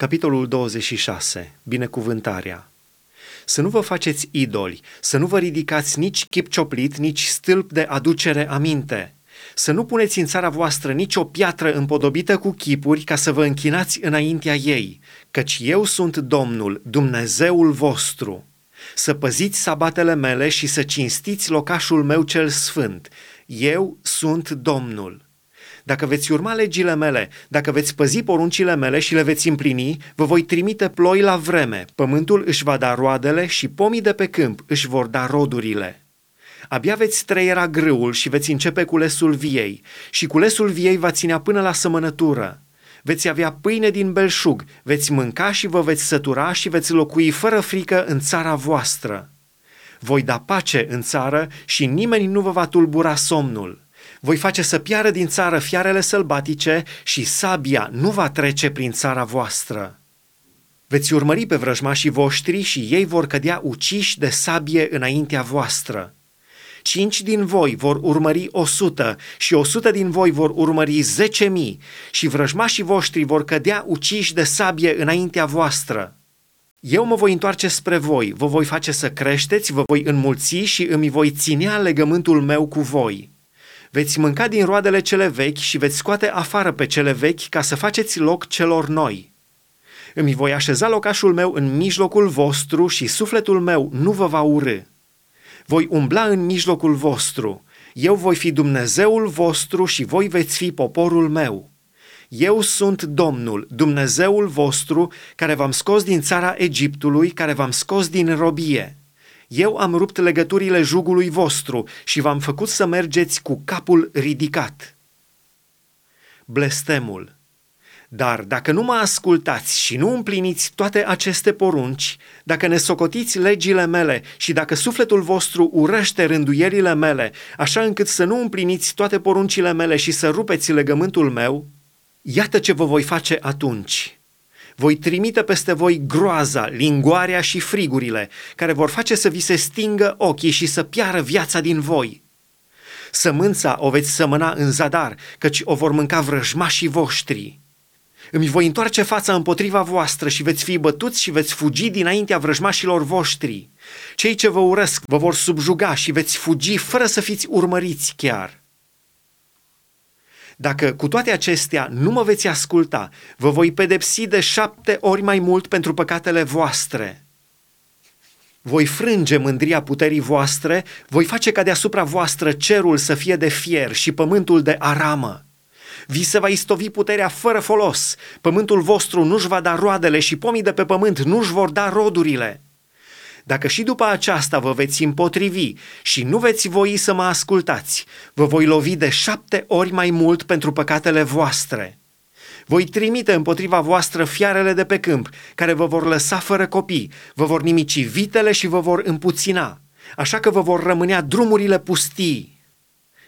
Capitolul 26. Binecuvântarea. Să nu vă faceți idoli, să nu vă ridicați nici chip cioplit, nici stâlp de aducere aminte, să nu puneți în țara voastră nici o piatră împodobită cu chipuri ca să vă închinați înaintea ei, căci eu sunt Domnul, Dumnezeul vostru. Să păziți sabatele mele și să cinstiți locașul meu cel sfânt. Eu sunt Domnul. Dacă veți urma legile mele, dacă veți păzi poruncile mele și le veți împlini, vă voi trimite ploi la vreme, pământul își va da roadele și pomii de pe câmp își vor da rodurile. Abia veți trăiera grâul și veți începe culesul viei și culesul viei va ținea până la sămănătură. Veți avea pâine din belșug, veți mânca și vă veți sătura și veți locui fără frică în țara voastră. Voi da pace în țară și nimeni nu vă va tulbura somnul. Voi face să piară din țară fiarele sălbatice și sabia nu va trece prin țara voastră. Veți urmări pe vrăjmașii voștri și ei vor cădea uciși de sabie înaintea voastră. Cinci din voi vor urmări o sută și o sută din voi vor urmări zece mii și vrăjmașii voștri vor cădea uciși de sabie înaintea voastră. Eu mă voi întoarce spre voi, vă voi face să creșteți, vă voi înmulți și îmi voi ținea legământul meu cu voi. Veți mânca din roadele cele vechi și veți scoate afară pe cele vechi ca să faceți loc celor noi. Îmi voi așeza locașul meu în mijlocul vostru și sufletul meu nu vă va urâ. Voi umbla în mijlocul vostru. Eu voi fi Dumnezeul vostru și voi veți fi poporul meu. Eu sunt Domnul, Dumnezeul vostru, care v-am scos din țara Egiptului, care v-am scos din robie. Eu am rupt legăturile jugului vostru și v-am făcut să mergeți cu capul ridicat. Blestemul. Dar dacă nu mă ascultați și nu împliniți toate aceste porunci, dacă ne socotiți legile mele și dacă sufletul vostru urăște rânduierile mele, așa încât să nu împliniți toate poruncile mele și să rupeți legământul meu, iată ce vă voi face atunci voi trimite peste voi groaza, lingoarea și frigurile, care vor face să vi se stingă ochii și să piară viața din voi. Sămânța o veți sămâna în zadar, căci o vor mânca vrăjmașii voștri. Îmi voi întoarce fața împotriva voastră și veți fi bătuți și veți fugi dinaintea vrăjmașilor voștri. Cei ce vă urăsc vă vor subjuga și veți fugi fără să fiți urmăriți chiar. Dacă cu toate acestea nu mă veți asculta, vă voi pedepsi de șapte ori mai mult pentru păcatele voastre. Voi frânge mândria puterii voastre, voi face ca deasupra voastră cerul să fie de fier și pământul de aramă. Vi se va istovi puterea fără folos, pământul vostru nu-și va da roadele și pomii de pe pământ nu-și vor da rodurile. Dacă și după aceasta vă veți împotrivi și nu veți voi să mă ascultați, vă voi lovi de șapte ori mai mult pentru păcatele voastre. Voi trimite împotriva voastră fiarele de pe câmp, care vă vor lăsa fără copii, vă vor nimici vitele și vă vor împuțina, așa că vă vor rămânea drumurile pustii.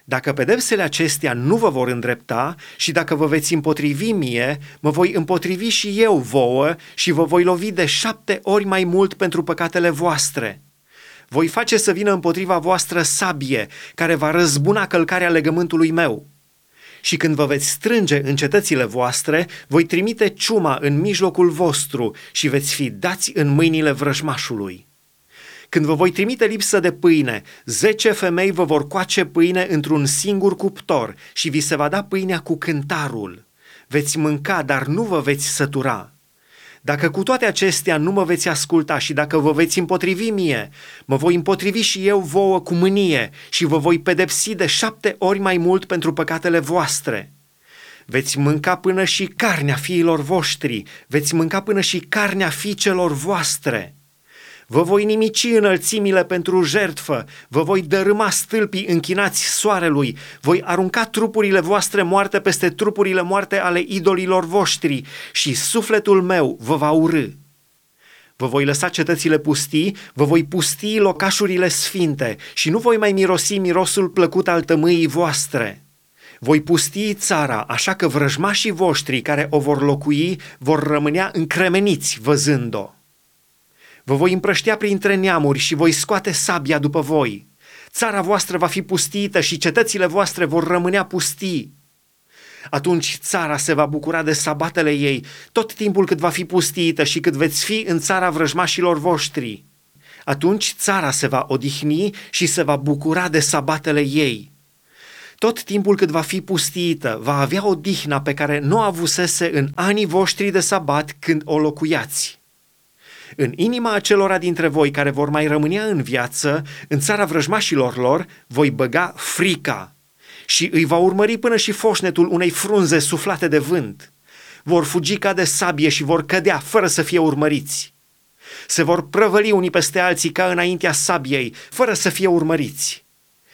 Dacă pedepsele acestea nu vă vor îndrepta și dacă vă veți împotrivi mie, mă voi împotrivi și eu vouă și vă voi lovi de șapte ori mai mult pentru păcatele voastre. Voi face să vină împotriva voastră sabie, care va răzbuna călcarea legământului meu. Și când vă veți strânge în cetățile voastre, voi trimite ciuma în mijlocul vostru și veți fi dați în mâinile vrăjmașului. Când vă voi trimite lipsă de pâine, zece femei vă vor coace pâine într-un singur cuptor și vi se va da pâinea cu cântarul. Veți mânca, dar nu vă veți sătura. Dacă cu toate acestea nu mă veți asculta și dacă vă veți împotrivi mie, mă voi împotrivi și eu vouă cu mânie și vă voi pedepsi de șapte ori mai mult pentru păcatele voastre. Veți mânca până și carnea fiilor voștri, veți mânca până și carnea fiicelor voastre. Vă voi nimici înălțimile pentru jertfă, vă voi dărâma stâlpii închinați soarelui, voi arunca trupurile voastre moarte peste trupurile moarte ale idolilor voștri și sufletul meu vă va urâ. Vă voi lăsa cetățile pustii, vă voi pusti locașurile sfinte și nu voi mai mirosi mirosul plăcut al tămâii voastre. Voi pustii țara, așa că vrăjmașii voștri care o vor locui vor rămânea încremeniți văzând-o. Vă voi împrăștea printre neamuri și voi scoate sabia după voi. Țara voastră va fi pustită și cetățile voastre vor rămânea pustii. Atunci țara se va bucura de sabatele ei, tot timpul cât va fi pustită și cât veți fi în țara vrăjmașilor voștri. Atunci țara se va odihni și se va bucura de sabatele ei. Tot timpul cât va fi pustită, va avea o dihna pe care nu avusese în anii voștri de sabat când o locuiați. În inima acelora dintre voi care vor mai rămânea în viață, în țara vrăjmașilor lor, voi băga frica și îi va urmări până și foșnetul unei frunze suflate de vânt. Vor fugi ca de sabie și vor cădea fără să fie urmăriți. Se vor prăvăli unii peste alții ca înaintea sabiei, fără să fie urmăriți.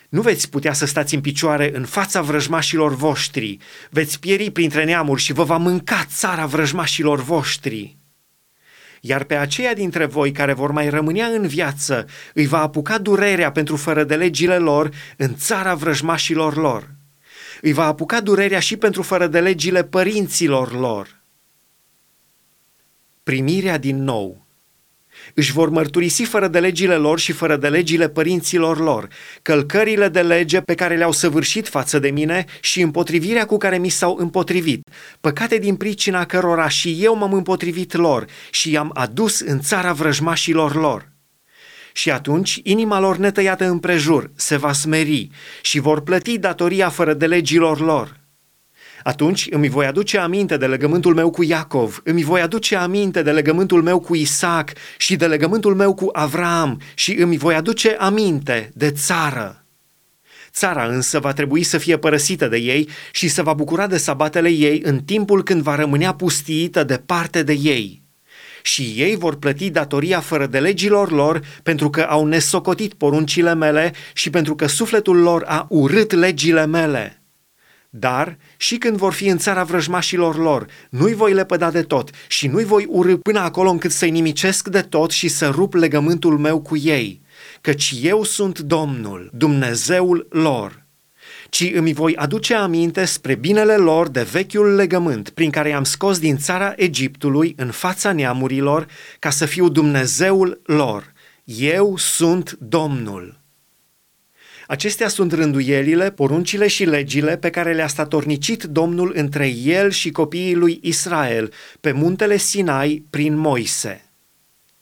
Nu veți putea să stați în picioare în fața vrăjmașilor voștri, veți pieri printre neamuri și vă va mânca țara vrăjmașilor voștri iar pe aceia dintre voi care vor mai rămânea în viață îi va apuca durerea pentru fără de legile lor în țara vrăjmașilor lor. Îi va apuca durerea și pentru fără de legile părinților lor. Primirea din nou – își vor mărturisi fără de legile lor și fără de legile părinților lor, călcările de lege pe care le-au săvârșit față de mine și împotrivirea cu care mi s-au împotrivit, păcate din pricina cărora și eu m-am împotrivit lor și i-am adus în țara vrăjmașilor lor. Și atunci inima lor netăiată împrejur se va smeri și vor plăti datoria fără de legilor lor atunci îmi voi aduce aminte de legământul meu cu Iacov, îmi voi aduce aminte de legământul meu cu Isaac și de legământul meu cu Avram și îmi voi aduce aminte de țară. Țara însă va trebui să fie părăsită de ei și să va bucura de sabatele ei în timpul când va rămânea pustiită departe de ei. Și ei vor plăti datoria fără de legilor lor pentru că au nesocotit poruncile mele și pentru că sufletul lor a urât legile mele. Dar și când vor fi în țara vrăjmașilor lor, nu-i voi lepăda de tot și nu-i voi urâ până acolo încât să-i nimicesc de tot și să rup legământul meu cu ei, căci eu sunt Domnul, Dumnezeul lor ci îmi voi aduce aminte spre binele lor de vechiul legământ prin care i-am scos din țara Egiptului în fața neamurilor ca să fiu Dumnezeul lor. Eu sunt Domnul. Acestea sunt rânduielile, poruncile și legile pe care le-a statornicit Domnul între el și copiii lui Israel pe muntele Sinai prin Moise.